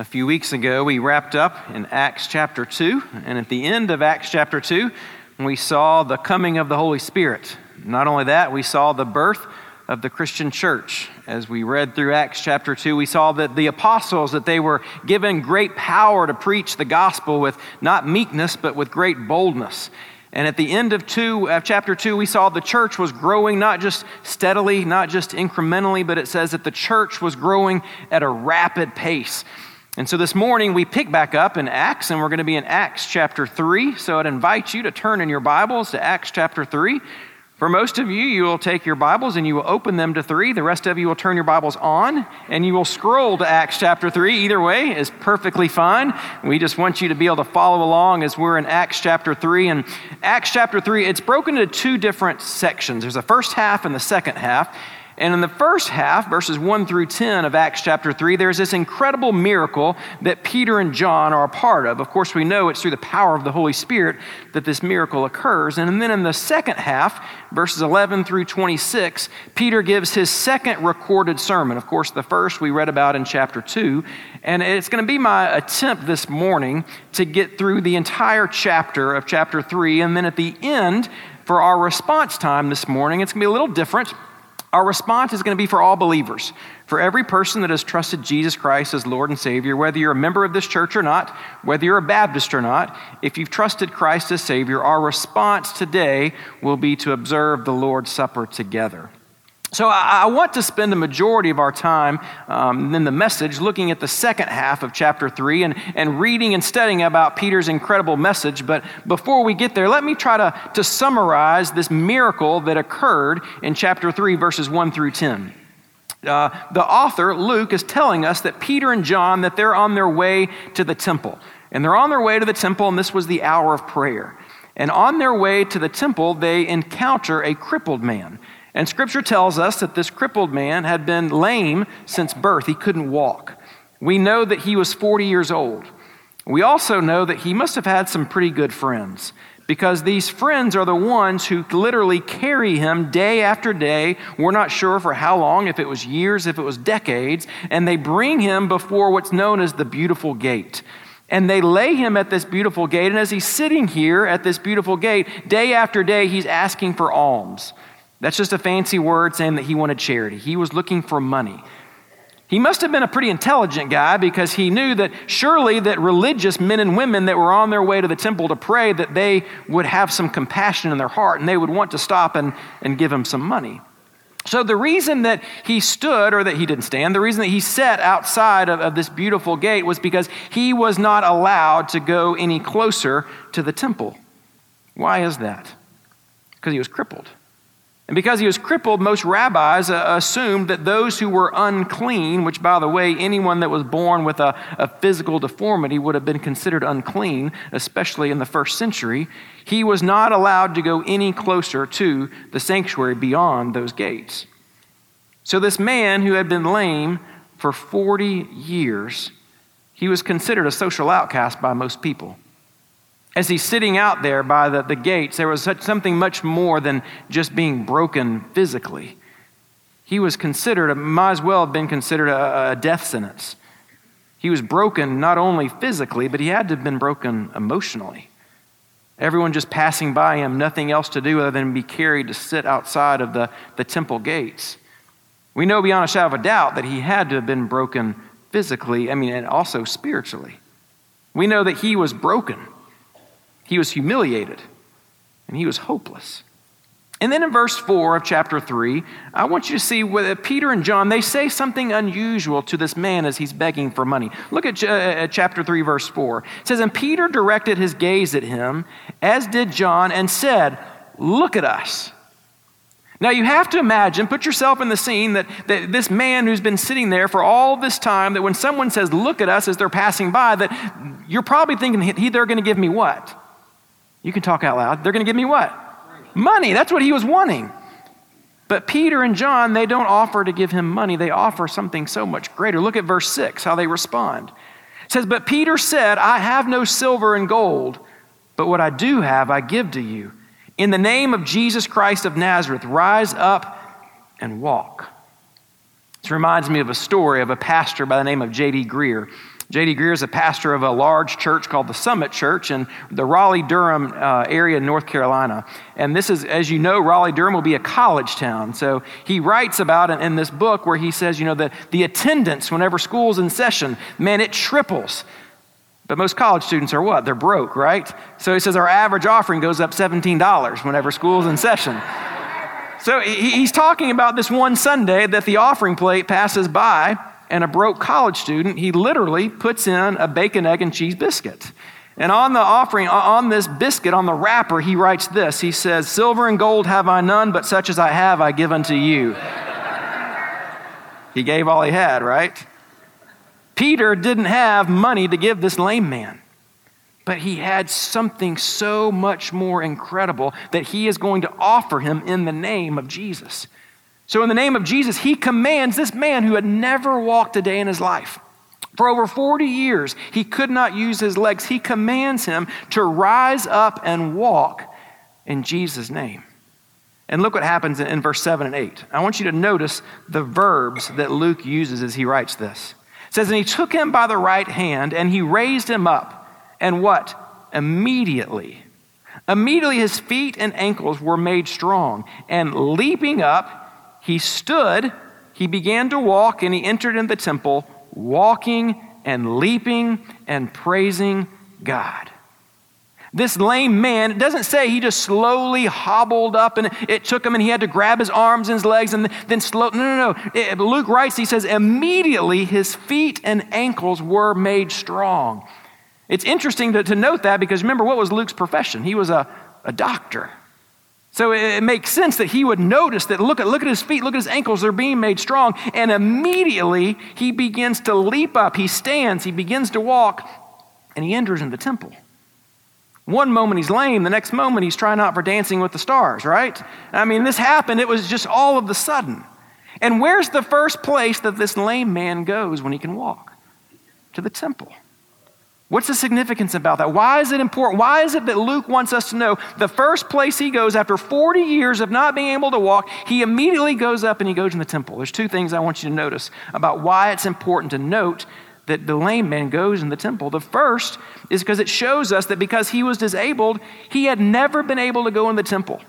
A few weeks ago, we wrapped up in Acts chapter 2, and at the end of Acts chapter 2, we saw the coming of the Holy Spirit. Not only that, we saw the birth of the Christian church. As we read through Acts chapter 2, we saw that the apostles that they were given great power to preach the gospel with not meekness but with great boldness. And at the end of, two, of chapter 2, we saw the church was growing not just steadily, not just incrementally, but it says that the church was growing at a rapid pace. And so this morning we pick back up in Acts, and we're going to be in Acts chapter 3. So I'd invite you to turn in your Bibles to Acts chapter 3. For most of you, you will take your Bibles and you will open them to 3. The rest of you will turn your Bibles on and you will scroll to Acts chapter 3. Either way is perfectly fine. We just want you to be able to follow along as we're in Acts chapter 3. And Acts chapter 3, it's broken into two different sections there's a first half and the second half. And in the first half, verses 1 through 10 of Acts chapter 3, there's this incredible miracle that Peter and John are a part of. Of course, we know it's through the power of the Holy Spirit that this miracle occurs. And then in the second half, verses 11 through 26, Peter gives his second recorded sermon. Of course, the first we read about in chapter 2. And it's going to be my attempt this morning to get through the entire chapter of chapter 3. And then at the end, for our response time this morning, it's going to be a little different. Our response is going to be for all believers, for every person that has trusted Jesus Christ as Lord and Savior, whether you're a member of this church or not, whether you're a Baptist or not, if you've trusted Christ as Savior, our response today will be to observe the Lord's Supper together. So, I, want to spend the majority of our time um, in the message looking at the second half of chapter 3 and, and reading and studying about Peter's incredible message. But before we get there, let me try to, to summarize this miracle that occurred in chapter 3, verses 1 through 10. Uh, the author, Luke, is telling us that Peter and John, that they're on their way to the temple. And they're on their way to the temple, and this was the hour of prayer. And on their way to the temple, they encounter a crippled man. And scripture tells us that this crippled man had been lame since birth. He couldn't walk. We know that he was 40 years old. We also know that he must have had some pretty good friends because these friends are the ones who literally carry him day after day. We're not sure for how long, if it was years, if it was decades, and they bring him before what's known as the beautiful gate. And they lay him at this beautiful gate, and as he's sitting here at this beautiful gate, day after day, he's asking for alms. That's just a fancy word saying that he wanted charity. He was looking for money. He must have been a pretty intelligent guy because he knew that surely that religious men and women that were on their way to the temple to pray that they would have some compassion in their heart and they would want to stop and, and give him some money. So the reason that he stood, or that he didn't stand, the reason that he sat outside of, of this beautiful gate was because he was not allowed to go any closer to the temple. Why is that? Because he was crippled. And because he was crippled, most rabbis uh, assumed that those who were unclean, which, by the way, anyone that was born with a, a, physical deformity would have been considered unclean, especially in the first century, he was not allowed to go any closer to the sanctuary beyond those gates. So, this man who had been lame for 40 years, he was considered a social outcast by most people as he's sitting out there by the, the gates, there was such, something much more than just being broken physically. He was considered, might as well have been considered a, a death sentence. He was broken not only physically, but he had to have been broken emotionally. Everyone just passing by him, nothing else to do other than be carried to sit outside of the, the temple gates. We know beyond a shadow of a doubt that he had to have been broken physically, I mean, and also spiritually. We know that he was broken. He was humiliated and he was hopeless. And then in verse 4 of chapter 3, I want you to see what Peter and John, they say something unusual to this man as he's begging for money. Look at, uh, chapter 3, verse 4. It says, And Peter directed his gaze at him, as did John, and said, Look at us. Now you have to imagine, put yourself in the scene that, that this man who's been sitting there for all this time, that when someone says, Look at us as they're passing by, that you're probably thinking, They're going to give me what? You can talk out loud. They're going to give me what? Money. That's what he was wanting. But Peter and John, they don't offer to give him money. They offer something so much greater. Look at verse 6, how they respond. It says, But Peter said, I have no silver and gold, but what I do have, I give to you. In the name of Jesus Christ of Nazareth, rise up and walk. This reminds me of a story of a pastor by the name of J.D. Greear. J.D. Greear is a pastor of a large church called the Summit Church in the Raleigh Durham uh, area in North Carolina. And this is, as you know, Raleigh Durham will be a college town. So he writes about it in this book where he says, you know, the, the attendance whenever school's in session, man, it triples. But most college students are what? They're broke, right? So he says our average offering goes up $17 whenever school's in session. So he's talking about this one Sunday that the offering plate passes by and a broke college student, he literally puts in a bacon, egg, and cheese biscuit. And on the offering, on this biscuit, on the wrapper, he writes this He says, Silver and gold have I none, but such as I have I give unto you. he gave all he had, right? Peter didn't have money to give this lame man, but he had something so much more incredible that he is going to offer him in the name of Jesus. So, in the name of Jesus, he commands this man who had never walked a day in his life. For over 40 years, he could not use his legs. He commands him to rise up and walk in Jesus' name. And look what happens in verse 7 and 8. I want you to notice the verbs that Luke uses as he writes this. It says, And he took him by the right hand, and he raised him up. And what? Immediately. Immediately his feet and ankles were made strong. And leaping up, he stood, he began to walk, and he entered in the temple, walking and leaping and praising God. This lame man, it doesn't say he just slowly hobbled up and it took him and he had to grab his arms and his legs and then slow. No, no, no. Luke writes, he says, immediately his feet and ankles were made strong. It's interesting to, to note that because remember, what was Luke's profession? He was a, a doctor. So it makes sense that he would notice that look at, look at his feet, look at his ankles, they're being made strong. And immediately he begins to leap up. He stands, he begins to walk, and he enters in the temple. One moment he's lame, the next moment he's trying out for dancing with the stars, right? I mean, this happened, it was just all of the sudden. And where's the first place that this lame man goes when he can walk? To the temple. What's the significance about that? Why is it important? Why is it that Luke wants us to know the first place he goes after 40 years of not being able to walk, he immediately goes up and he goes in the temple? There's two things I want you to notice about why it's important to note that the lame man goes in the temple. The first is because it shows us that because he was disabled, he had never been able to go in the temple.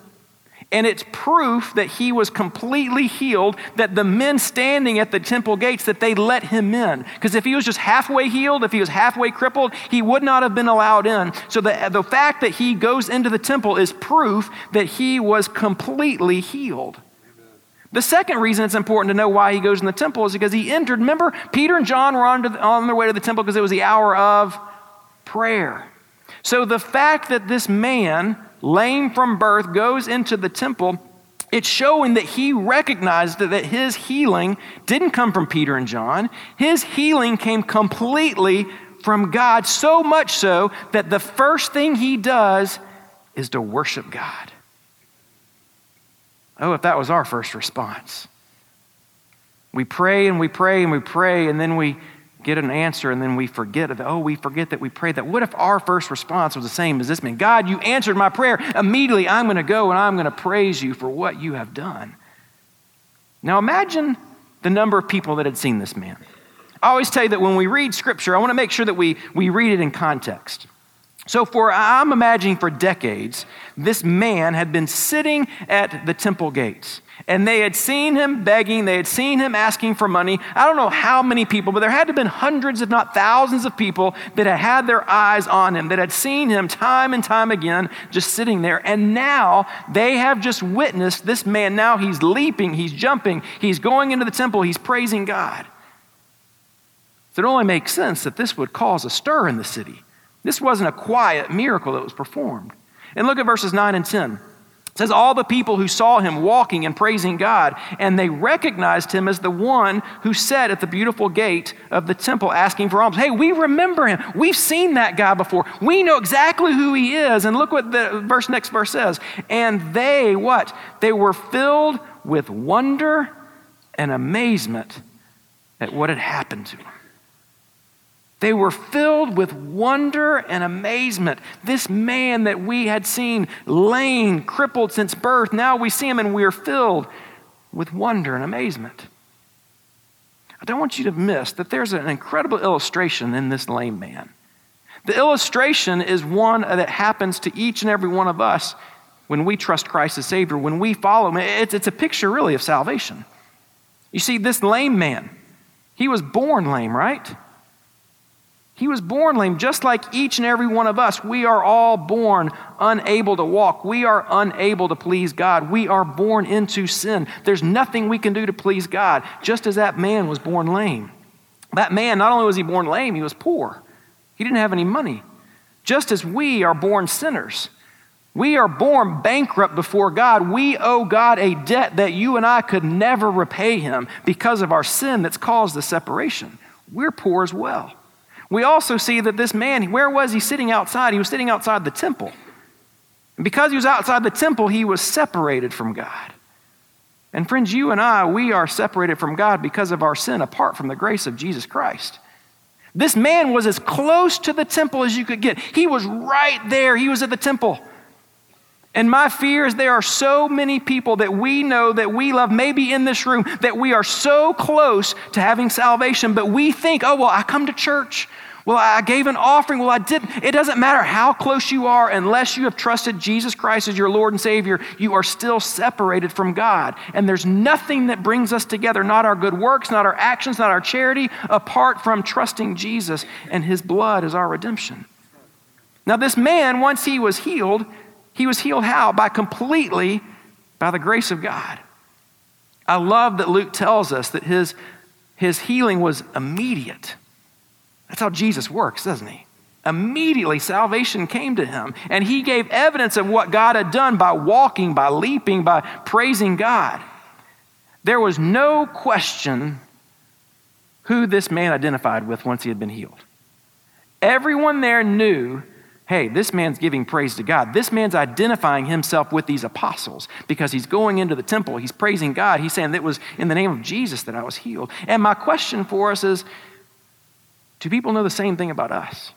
And it's proof that he was completely healed, that the men standing at the temple gates, that they let him in. Because if he was just halfway healed, if he was halfway crippled, he would not have been allowed in. So the, the fact that he goes into the temple is proof that he was completely healed. The second reason it's important to know why he goes in the temple is because he entered. Remember, Peter and John were on, the, on their way to the temple because it was the hour of prayer. So the fact that this man lame from birth, goes into the temple, it's showing that he recognized that his healing didn't come from Peter and John. His healing came completely from God, so much so that the first thing he does is to worship God. Oh, if that was our first response. We pray and we pray and we pray, and then we get an answer and then we forget it. Oh, we forget that we prayed that. What if our first response was the same as this man? God, you answered my prayer. Immediately, I'm going to go and I'm going to praise you for what you have done. Now, imagine the number of people that had seen this man. I always tell you that when we read scripture, I want to make sure that we, we read it in context. So, for I'm imagining for decades, this man had been sitting at the temple gates and they had seen him begging, they had seen him asking for money. I don't know how many people, but there had to have been hundreds, if not thousands, of people that had had their eyes on him, that had seen him time and time again just sitting there. And now they have just witnessed this man. Now he's leaping, he's jumping, he's going into the temple, he's praising God. So it only makes sense that this would cause a stir in the city. This wasn't a quiet miracle that was performed. And look at verses 9 and 10. It says, All the people who saw him walking and praising God, and they recognized him as the one who sat at the beautiful gate of the temple asking for alms. Hey, we remember him. We've seen that guy before. We know exactly who he is. And look what the verse next verse says. And they, what? They were filled with wonder and amazement at what had happened to him. They were filled with wonder and amazement. This man that we had seen lame, crippled since birth, now we see him and we are filled with wonder and amazement. I don't want you to miss that there's an incredible illustration in this lame man. The illustration is one that happens to each and every one of us when we trust Christ as Savior, when we follow Him. It's, it's a picture, really, of salvation. You see, this lame man, he was born lame, right? He was born lame, just like each and every one of us. We are all born unable to walk. We are unable to please God. We are born into sin. There's nothing we can do to please God, just as that man was born lame. That man, not only was he born lame, he was poor. He didn't have any money. Just as we are born sinners. We are born bankrupt before God. We owe God a debt that you and I could never repay Him because of our sin that's caused the separation. We're poor as well. We also see that this man, where was he sitting outside? He was sitting outside the temple. And because he was outside the temple, he was separated from God. And friends, you and I, we are separated from God because of our sin apart from the grace of Jesus Christ. This man was as close to the temple as you could get. He was right there. He was at the temple. And my fear is there are so many people that we know that we love, maybe in this room, that we are so close to having salvation, but we think, oh, well, I come to church. Well, I gave an offering. Well, I didn't. It doesn't matter how close you are, unless you have trusted Jesus Christ as your Lord and Savior, you are still separated from God. And there's nothing that brings us together, not our good works, not our actions, not our charity, apart from trusting Jesus and His blood as our redemption. Now, this man, once he was healed, he was healed how? By completely by the grace of God. I love that Luke tells us that his, his healing was immediate. That's how Jesus works, doesn't he? Immediately, salvation came to him, and he gave evidence of what God had done by walking, by leaping, by praising God. There was no question who this man identified with once he had been healed. Everyone there knew hey, this man's giving praise to God. This man's identifying himself with these apostles because he's going into the temple. He's praising God. He's saying it was in the name of Jesus that I was healed. And my question for us is do people know the same thing about us?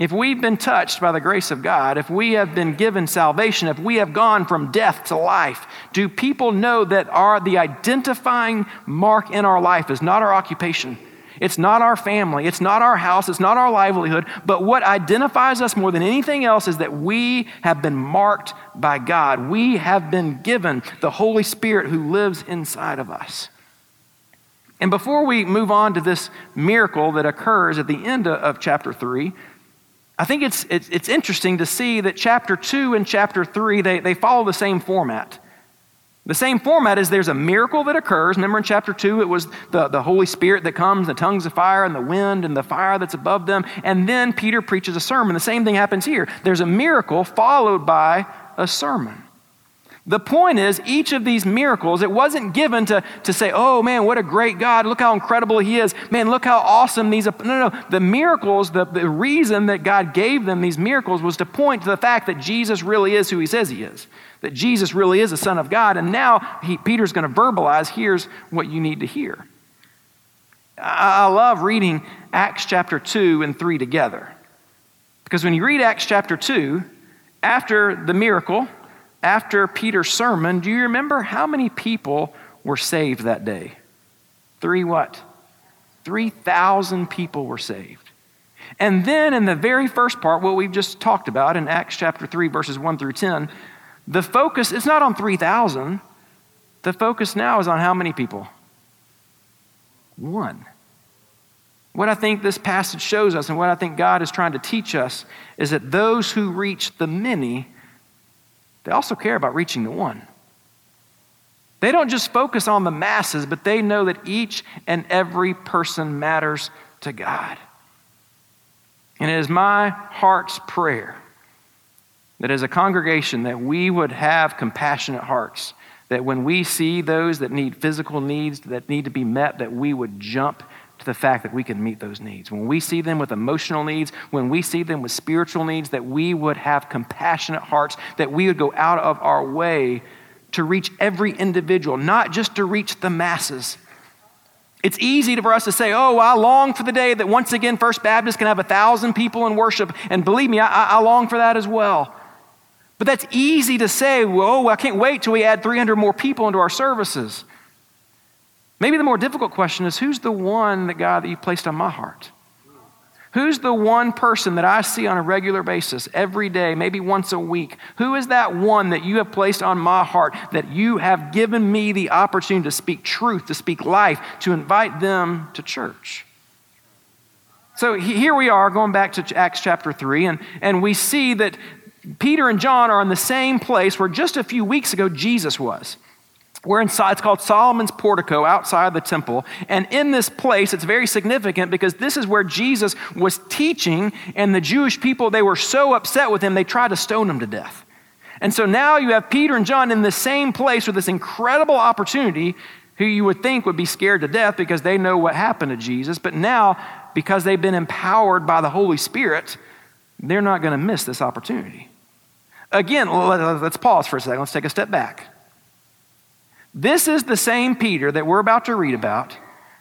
If we've been touched by the grace of God, if we have been given salvation, if we have gone from death to life, do people know that our, the identifying mark in our life is not our occupation? It's not our family. It's not our house. It's not our livelihood. But what identifies us more than anything else is that we have been marked by God. We have been given the Holy Spirit who lives inside of us. And before we move on to this miracle that occurs at the end of chapter 3, I think it's, it's, it's interesting to see that chapter 2 and chapter 3, they, they follow the same format. The same format is there's a miracle that occurs. Remember in chapter 2, it was the, the Holy Spirit that comes, the tongues of fire, and the wind, and the fire that's above them. And then Peter preaches a sermon. The same thing happens here. There's a miracle followed by a sermon. The point is, each of these miracles, it wasn't given to, to say, oh man, what a great God. Look how incredible He is. Man, look how awesome these. No, no, no. The miracles, the, the reason that God gave them these miracles was to point to the fact that Jesus really is who He says He is that Jesus really is the Son of God. And now he, Peter's going to verbalize here's what you need to hear. I, I love reading Acts chapter 2 and 3 together. Because when you read Acts chapter 2, after the miracle, after Peter's sermon, do you remember how many people were saved that day? Three what? 3,000 people were saved. And then in the very first part, what we've just talked about in Acts chapter 3, verses 1 through 10, the focus is not on 3,000. The focus now is on how many people? One. What I think this passage shows us and what I think God is trying to teach us is that those who reach the many, they also care about reaching the one. They don't just focus on the masses, but they know that each and every person matters to God. And it is my heart's prayer that as a congregation that we would have compassionate hearts that when we see those that need physical needs that need to be met that we would jump to the fact that we can meet those needs when we see them with emotional needs when we see them with spiritual needs that we would have compassionate hearts that we would go out of our way to reach every individual not just to reach the masses it's easy for us to say, oh, I long for the day that once again First Baptist can have a thousand people in worship. And believe me, I, I long for that as well. But that's easy to say, whoa, I can't wait till we add 300 more people into our services. Maybe the more difficult question is who's the one that God that you placed on my heart? Who's the one person that I see on a regular basis, every day, maybe once a week? Who is that one that you have placed on my heart that you have given me the opportunity to speak truth, to speak life, to invite them to church? So here we are going back to Acts chapter 3, and, and we see that Peter and John are in the same place where just a few weeks ago Jesus was. We're inside, it's called Solomon's portico outside the temple. And in this place, it's very significant because this is where Jesus was teaching, and the Jewish people, they were so upset with him, they tried to stone him to death. And so now you have Peter and John in the same place with this incredible opportunity, who you would think would be scared to death because they know what happened to Jesus. But now, because they've been empowered by the Holy Spirit, they're not going to miss this opportunity. Again, let's pause for a second. Let's take a step back. This is the same Peter that we're about to read about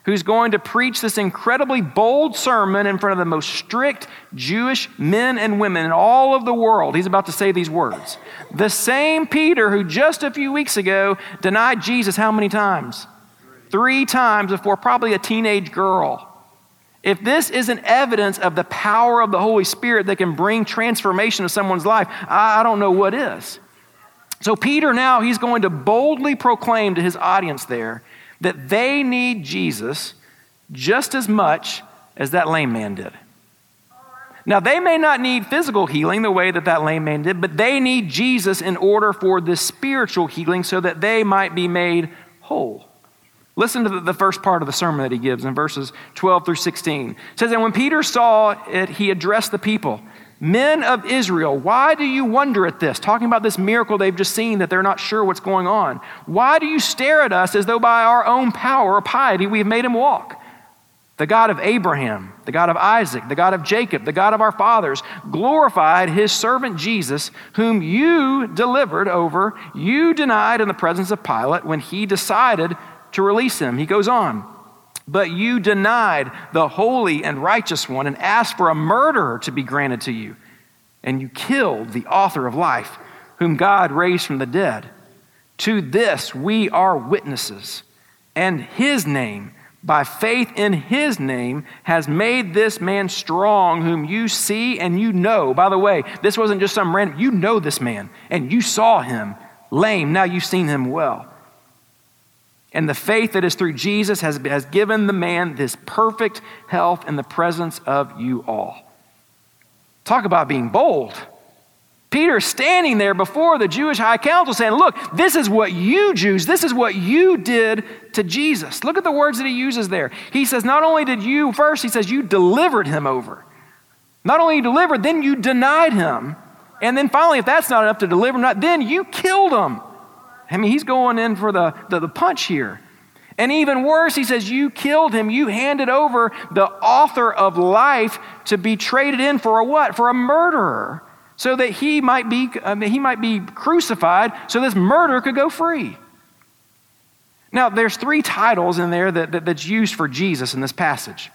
who's going to preach this incredibly bold sermon in front of the most strict Jewish men and women in all of the world. He's about to say these words. The same Peter who just a few weeks ago denied Jesus how many times? Three times before probably a teenage girl. If this isn't evidence of the power of the Holy Spirit that can bring transformation to someone's life, I don't know what is. So, Peter now, he's going to boldly proclaim to his audience there that they need Jesus just as much as that lame man did. Now, they may not need physical healing the way that that lame man did, but they need Jesus in order for this spiritual healing so that they might be made whole. Listen to the first part of the sermon that he gives in verses 12 through 16. It says, And when Peter saw it, he addressed the people. Men of Israel, why do you wonder at this? Talking about this miracle they've just seen that they're not sure what's going on. Why do you stare at us as though by our own power or piety we have made him walk? The God of Abraham, the God of Isaac, the God of Jacob, the God of our fathers, glorified his servant Jesus, whom you delivered over, you denied in the presence of Pilate when he decided to release him. He goes on. But you denied the holy and righteous one and asked for a murderer to be granted to you. And you killed the author of life, whom God raised from the dead. To this we are witnesses. And his name, by faith in his name, has made this man strong, whom you see and you know. By the way, this wasn't just some random, you know this man, and you saw him lame. Now you've seen him well. And the faith that is through Jesus has, has given the man this perfect health in the presence of you all. Talk about being bold. Peter standing there before the Jewish high council saying, Look, this is what you Jews, this is what you did to Jesus. Look at the words that he uses there. He says, Not only did you, first, he says, you delivered him over. Not only you delivered, then you denied him. And then finally, if that's not enough to deliver him, then you killed him. I mean, he's going in for the, the, the punch here. And even worse, he says, You killed him. You handed over the author of life to be traded in for a what? For a murderer. So that he might be, he might be crucified so this murderer could go free. Now, there's three titles in there that, that, that's used for Jesus in this passage.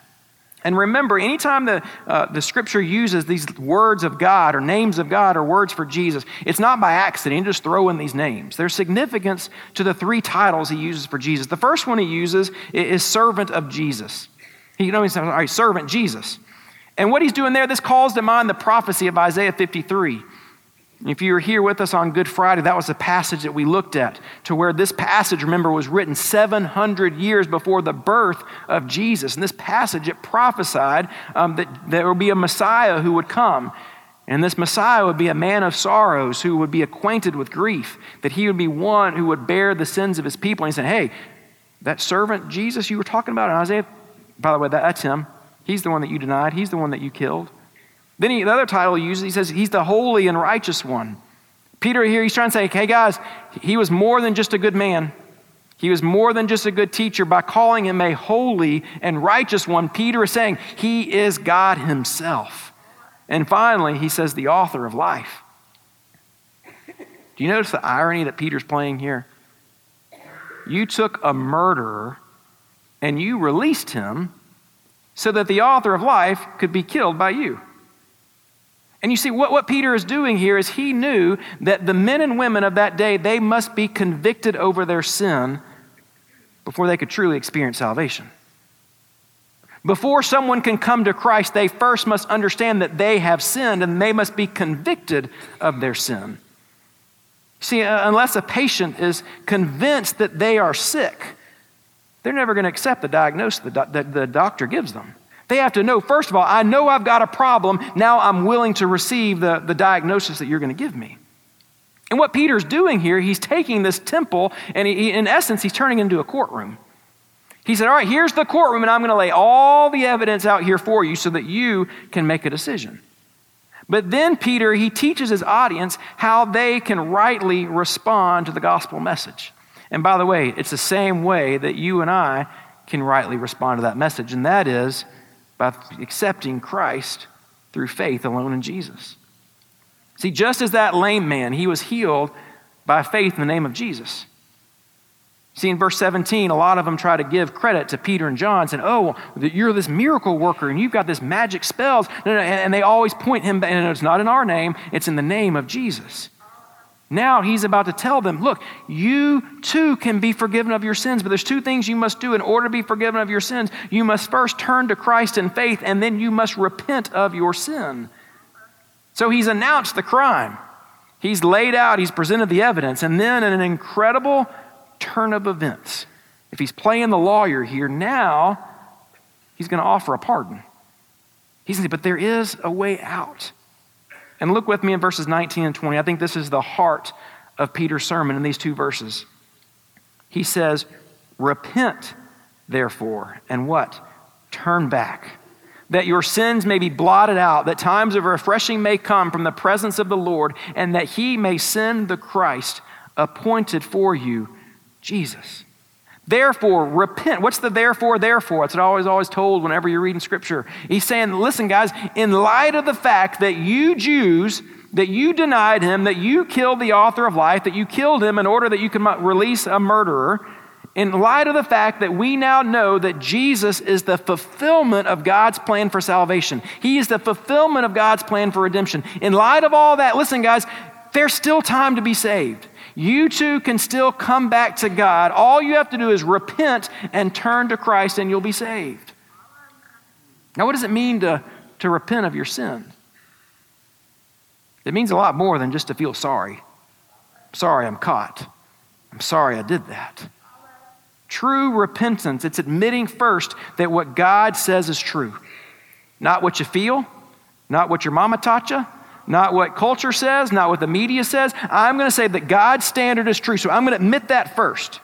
And remember, anytime the, uh, the scripture uses these words of God or names of God or words for Jesus, it's not by accident. Just throw in these names. There's significance to the three titles he uses for Jesus. The first one he uses is servant of Jesus. He, you know, he's sorry, servant Jesus. And what he's doing there, this calls to mind the prophecy of Isaiah 53. And if you were here with us on Good Friday, that was the passage that we looked at, to where this passage, remember, was written 700 years before the birth of Jesus. And this passage, it prophesied um, that there would be a Messiah who would come. And this Messiah would be a man of sorrows who would be acquainted with grief, that he would be one who would bear the sins of his people. And he said, Hey, that servant Jesus you were talking about in Isaiah, by the way, that, that's him. He's the one that you denied, he's the one that you killed. Then he, the other title he uses, he says, He's the holy and righteous one. Peter here, he's trying to say, hey guys, he was more than just a good man. He was more than just a good teacher. By calling him a holy and righteous one, Peter is saying he is God himself. And finally, he says, the author of life. Do you notice the irony that Peter's playing here? You took a murderer and you released him so that the author of life could be killed by you. And you see, what, what Peter is doing here is he knew that the men and women of that day, they must be convicted over their sin before they could truly experience salvation. Before someone can come to Christ, they first must understand that they have sinned and they must be convicted of their sin. See, uh, unless a patient is convinced that they are sick, they're never going to accept the diagnosis that the, the doctor gives them. They have to know, first of all, I know I've got a problem. Now I'm willing to receive the, the diagnosis that you're going to give me. And what Peter's doing here, he's taking this temple and he, in essence, he's turning it into a courtroom. He said, All right, here's the courtroom, and I'm going to lay all the evidence out here for you so that you can make a decision. But then Peter, he teaches his audience how they can rightly respond to the gospel message. And by the way, it's the same way that you and I can rightly respond to that message, and that is by accepting Christ through faith alone in Jesus. See, just as that lame man, he was healed by faith in the name of Jesus. See, in verse 17, a lot of them try to give credit to Peter and John, saying, Oh, you're this miracle worker and you've got this magic spells. And they always point him, and it's not in our name, it's in the name of Jesus. Now he's about to tell them, Look, you too can be forgiven of your sins, but there's two things you must do in order to be forgiven of your sins. You must first turn to Christ in faith, and then you must repent of your sin. So he's announced the crime. He's laid out, he's presented the evidence, and then in an incredible turn of events. If he's playing the lawyer here, now he's going to offer a pardon. He's going to but there is a way out. And look with me in verses 19 and 20. I think this is the heart of Peter's sermon in these two verses. He says, Repent, therefore, and what? Turn back, that your sins may be blotted out, that times of refreshing may come from the presence of the Lord, and that he may send the Christ appointed for you Jesus. Therefore, repent. What's the therefore, therefore? It's always, always told whenever you're reading scripture. He's saying, listen, guys, in light of the fact that you Jews, that you denied him, that you killed the author of life, that you killed him in order that you could release a murderer, in light of the fact that we now know that Jesus is the fulfillment of God's plan for salvation, He is the fulfillment of God's plan for redemption. In light of all that, listen, guys, there's still time to be saved. You too can still come back to God. All you have to do is repent and turn to Christ, and you'll be saved. Now, what does it mean to, to repent of your sin? It means a lot more than just to feel sorry. sorry I'm caught. I'm sorry I did that. True repentance, it's admitting first that what God says is true. Not what you feel, not what your mama taught you, not what culture says, not what the media says. I'm going to say that God's standard is true. So I'm going to admit that first.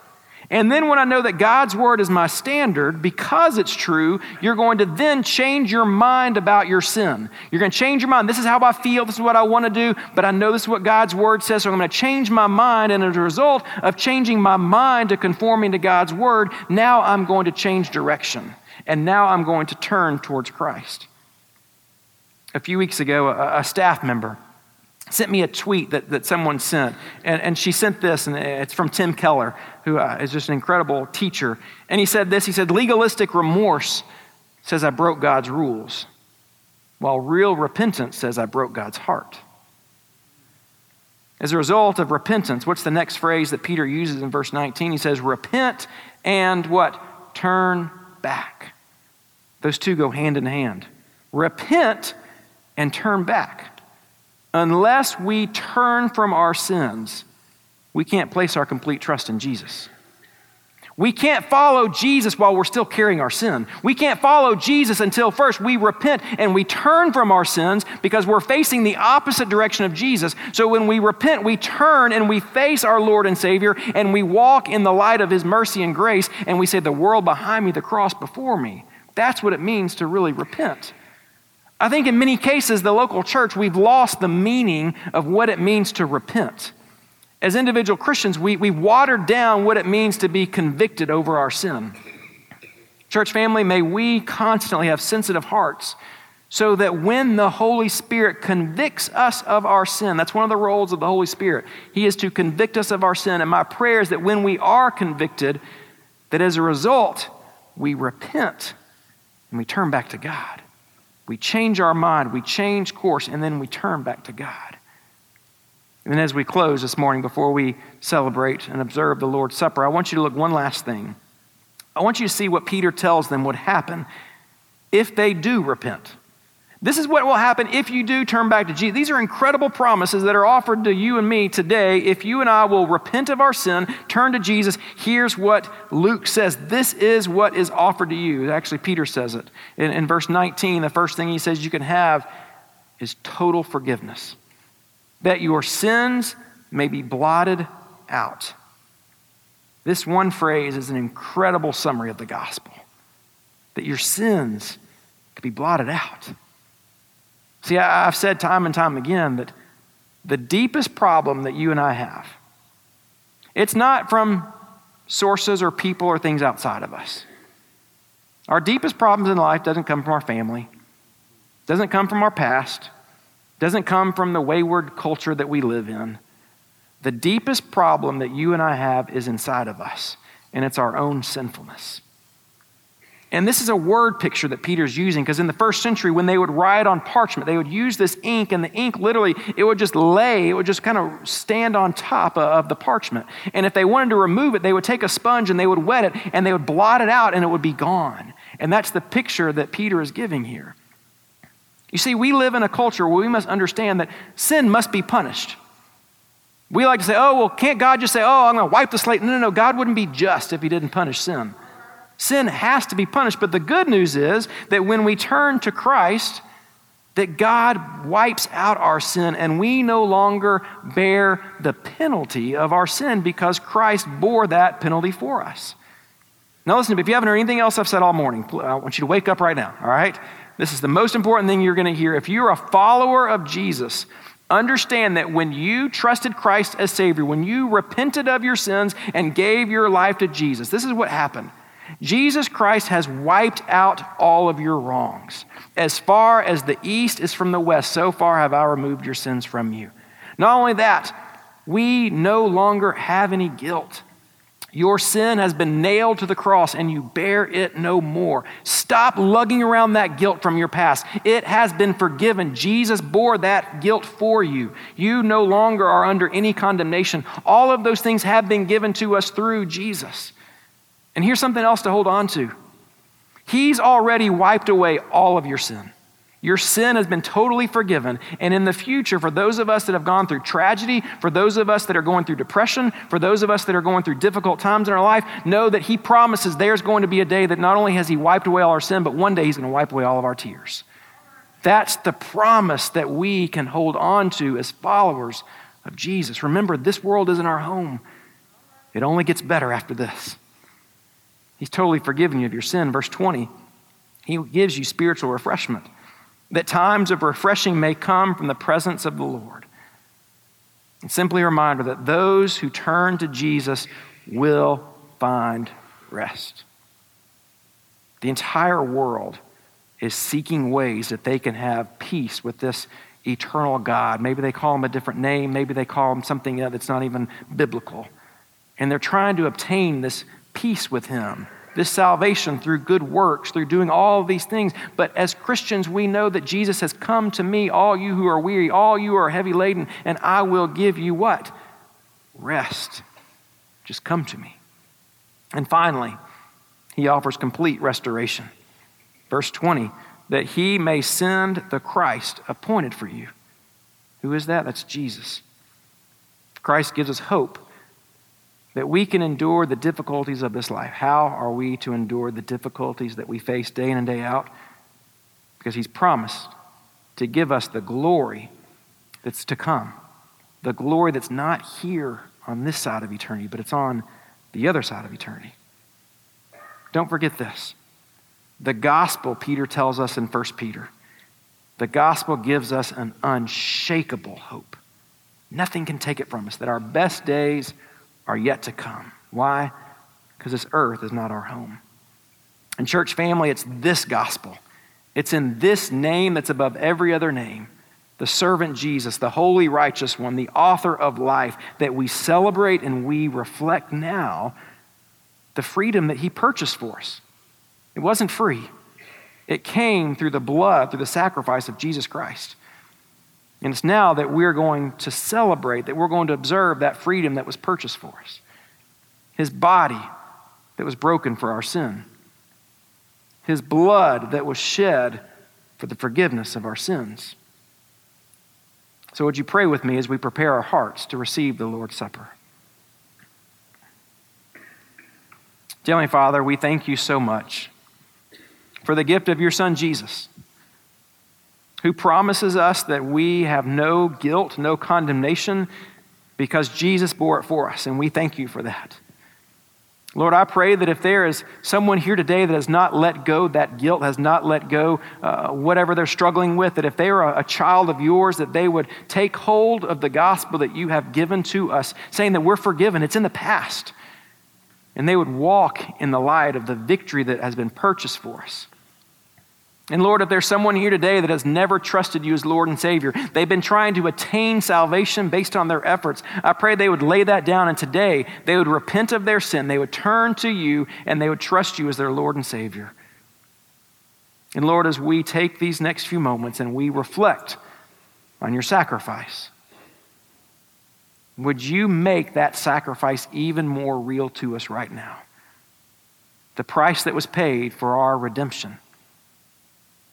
And then when I know that God's word is my standard, because it's true, you're going to then change your mind about your sin. You're going to change your mind. This is how I feel. This is what I want to do. But I know this is what God's word says. So I'm going to change my mind. And as a result of changing my mind to conforming to God's word, now I'm going to change direction. And now I'm going to turn towards Christ. A few weeks ago, a, a staff member sent me a tweet that, that someone sent. And, and she sent this, and it's from Tim Keller, who uh, is just an incredible teacher. And he said this He said, Legalistic remorse says I broke God's rules, while real repentance says I broke God's heart. As a result of repentance, what's the next phrase that Peter uses in verse 19? He says, Repent and what? Turn back. Those two go hand in hand. Repent and turn back. Unless we turn from our sins, we can't place our complete trust in Jesus. We can't follow Jesus while we're still carrying our sin. We can't follow Jesus until first we repent and we turn from our sins because we're facing the opposite direction of Jesus. So when we repent, we turn and we face our Lord and Savior and we walk in the light of His mercy and grace and we say, The world behind me, the cross before me. That's what it means to really repent. I think in many cases, the local church, we've lost the meaning of what it means to repent. As individual Christians, we, we watered down what it means to be convicted over our sin. Church family, may we constantly have sensitive hearts so that when the Holy Spirit convicts us of our sin, that's one of the roles of the Holy Spirit. He is to convict us of our sin. And my prayer is that when we are convicted, that as a result, we repent and we turn back to God. We change our mind, we change course, and then we turn back to God. And as we close this morning, before we celebrate and observe the Lord's Supper, I want you to look one last thing. I want you to see what Peter tells them would happen if they do repent. This is what will happen if you do turn back to Jesus. These are incredible promises that are offered to you and me today. If you and I will repent of our sin, turn to Jesus, here's what Luke says. This is what is offered to you. Actually, Peter says it. In, in verse 19, the first thing he says you can have is total forgiveness, that your sins may be blotted out. This one phrase is an incredible summary of the gospel that your sins could be blotted out. See, I've said time and time again that the deepest problem that you and I have, it's not from sources or people or things outside of us. Our deepest problems in life doesn't come from our family, doesn't come from our past, doesn't come from the wayward culture that we live in. The deepest problem that you and I have is inside of us, and it's our own sinfulness. And this is a word picture that Peter's using because in the first century, when they would write on parchment, they would use this ink, and the ink literally, it would just lay, it would just kind of stand on top of the parchment. And if they wanted to remove it, they would take a sponge and they would wet it and they would blot it out and it would be gone. And that's the picture that Peter is giving here. You see, we live in a culture where we must understand that sin must be punished. We like to say, oh, well, can't God just say, oh, I'm going to wipe the slate? No, no, no. God wouldn't be just if he didn't punish sin. Sin has to be punished. But the good news is that when we turn to Christ, that God wipes out our sin and we no longer bear the penalty of our sin because Christ bore that penalty for us. Now, listen, if you haven't heard anything else I've said all morning, I want you to wake up right now, all right? This is the most important thing you're going to hear. If you're a follower of Jesus, understand that when you trusted Christ as Savior, when you repented of your sins and gave your life to Jesus, this is what happened. Jesus Christ has wiped out all of your wrongs. As far as the east is from the west, so far have I removed your sins from you. Not only that, we no longer have any guilt. Your sin has been nailed to the cross and you bear it no more. Stop lugging around that guilt from your past. It has been forgiven. Jesus bore that guilt for you. You no longer are under any condemnation. All of those things have been given to us through Jesus. And here's something else to hold on to He's already wiped away all of your sin. Your sin has been totally forgiven. And in the future, for those of us that have gone through tragedy, for those of us that are going through depression, for those of us that are going through difficult times in our life, know that He promises there's going to be a day that not only has He wiped away all our sin, but one day He's going to wipe away all of our tears. That's the promise that we can hold on to as followers of Jesus. Remember, this world isn't our home, it only gets better after this. He's totally forgiven you of your sin. Verse 20, He gives you spiritual refreshment, that times of refreshing may come from the presence of the Lord. And simply a reminder that those who turn to Jesus will find rest. The entire world is seeking ways that they can have peace with this eternal God. Maybe they call him a different name, maybe they call him something that's not even biblical. And they're trying to obtain this peace with Him, this salvation through good works, through doing all these things. But as Christians, we know that Jesus has come to me, all you who are weary, all you who are heavy laden, and I will give you what? Rest. Just come to me. And finally, he offers complete restoration. Verse 20, that he may send the Christ appointed for you. Who is that? That's Jesus. Christ gives us hope that we can endure the difficulties of this life. How are we to endure the difficulties that we face day in and day out? Because He's promised to give us the glory that's to come, the glory that's not here on this side of eternity, but it's on the other side of eternity. Don't forget this. The gospel, Peter tells us in 1 Peter, the gospel gives us an unshakable hope. Nothing can take it from us, that our best days are yet to come. Why? Because this earth is not our home. And, church family, it's this gospel. It's in this name that's above every other name the servant Jesus, the holy, righteous one, the author of life, that we celebrate and we reflect now the freedom that he purchased for us. It wasn't free, it came through the blood, through the sacrifice of Jesus Christ. And it's now that we're going to celebrate, that we're going to observe that freedom that was purchased for us. His body that was broken for our sin, his blood that was shed for the forgiveness of our sins. So, would you pray with me as we prepare our hearts to receive the Lord's Supper? Heavenly Father, we thank you so much for the gift of your Son, Jesus, who promises us that we have no guilt, no condemnation, because Jesus bore it for us, and we thank you for that. Lord, I pray that if there is someone here today that has not let go that guilt, has not let go uh, whatever they're struggling with, that if they are a, a child of yours, that they would take hold of the gospel that you have given to us, saying that we're forgiven. It's in the past. And they would walk in the light of the victory that has been purchased for us. And Lord, if there's someone here today that has never trusted you as Lord and Savior, they've been trying to attain salvation based on their efforts, I pray they would lay that down and today they would repent of their sin, they would turn to you, and they would trust you as their Lord and Savior. And Lord, as we take these next few moments and we reflect on your sacrifice, would you make that sacrifice even more real to us right now? The price that was paid for our redemption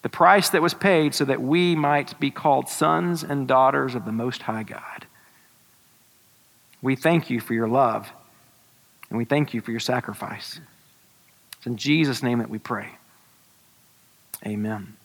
the price that was paid so that we might be called sons and daughters of the Most High God. We thank you for your love, and we thank you for your sacrifice. It's in Jesus' name that we pray. Amen.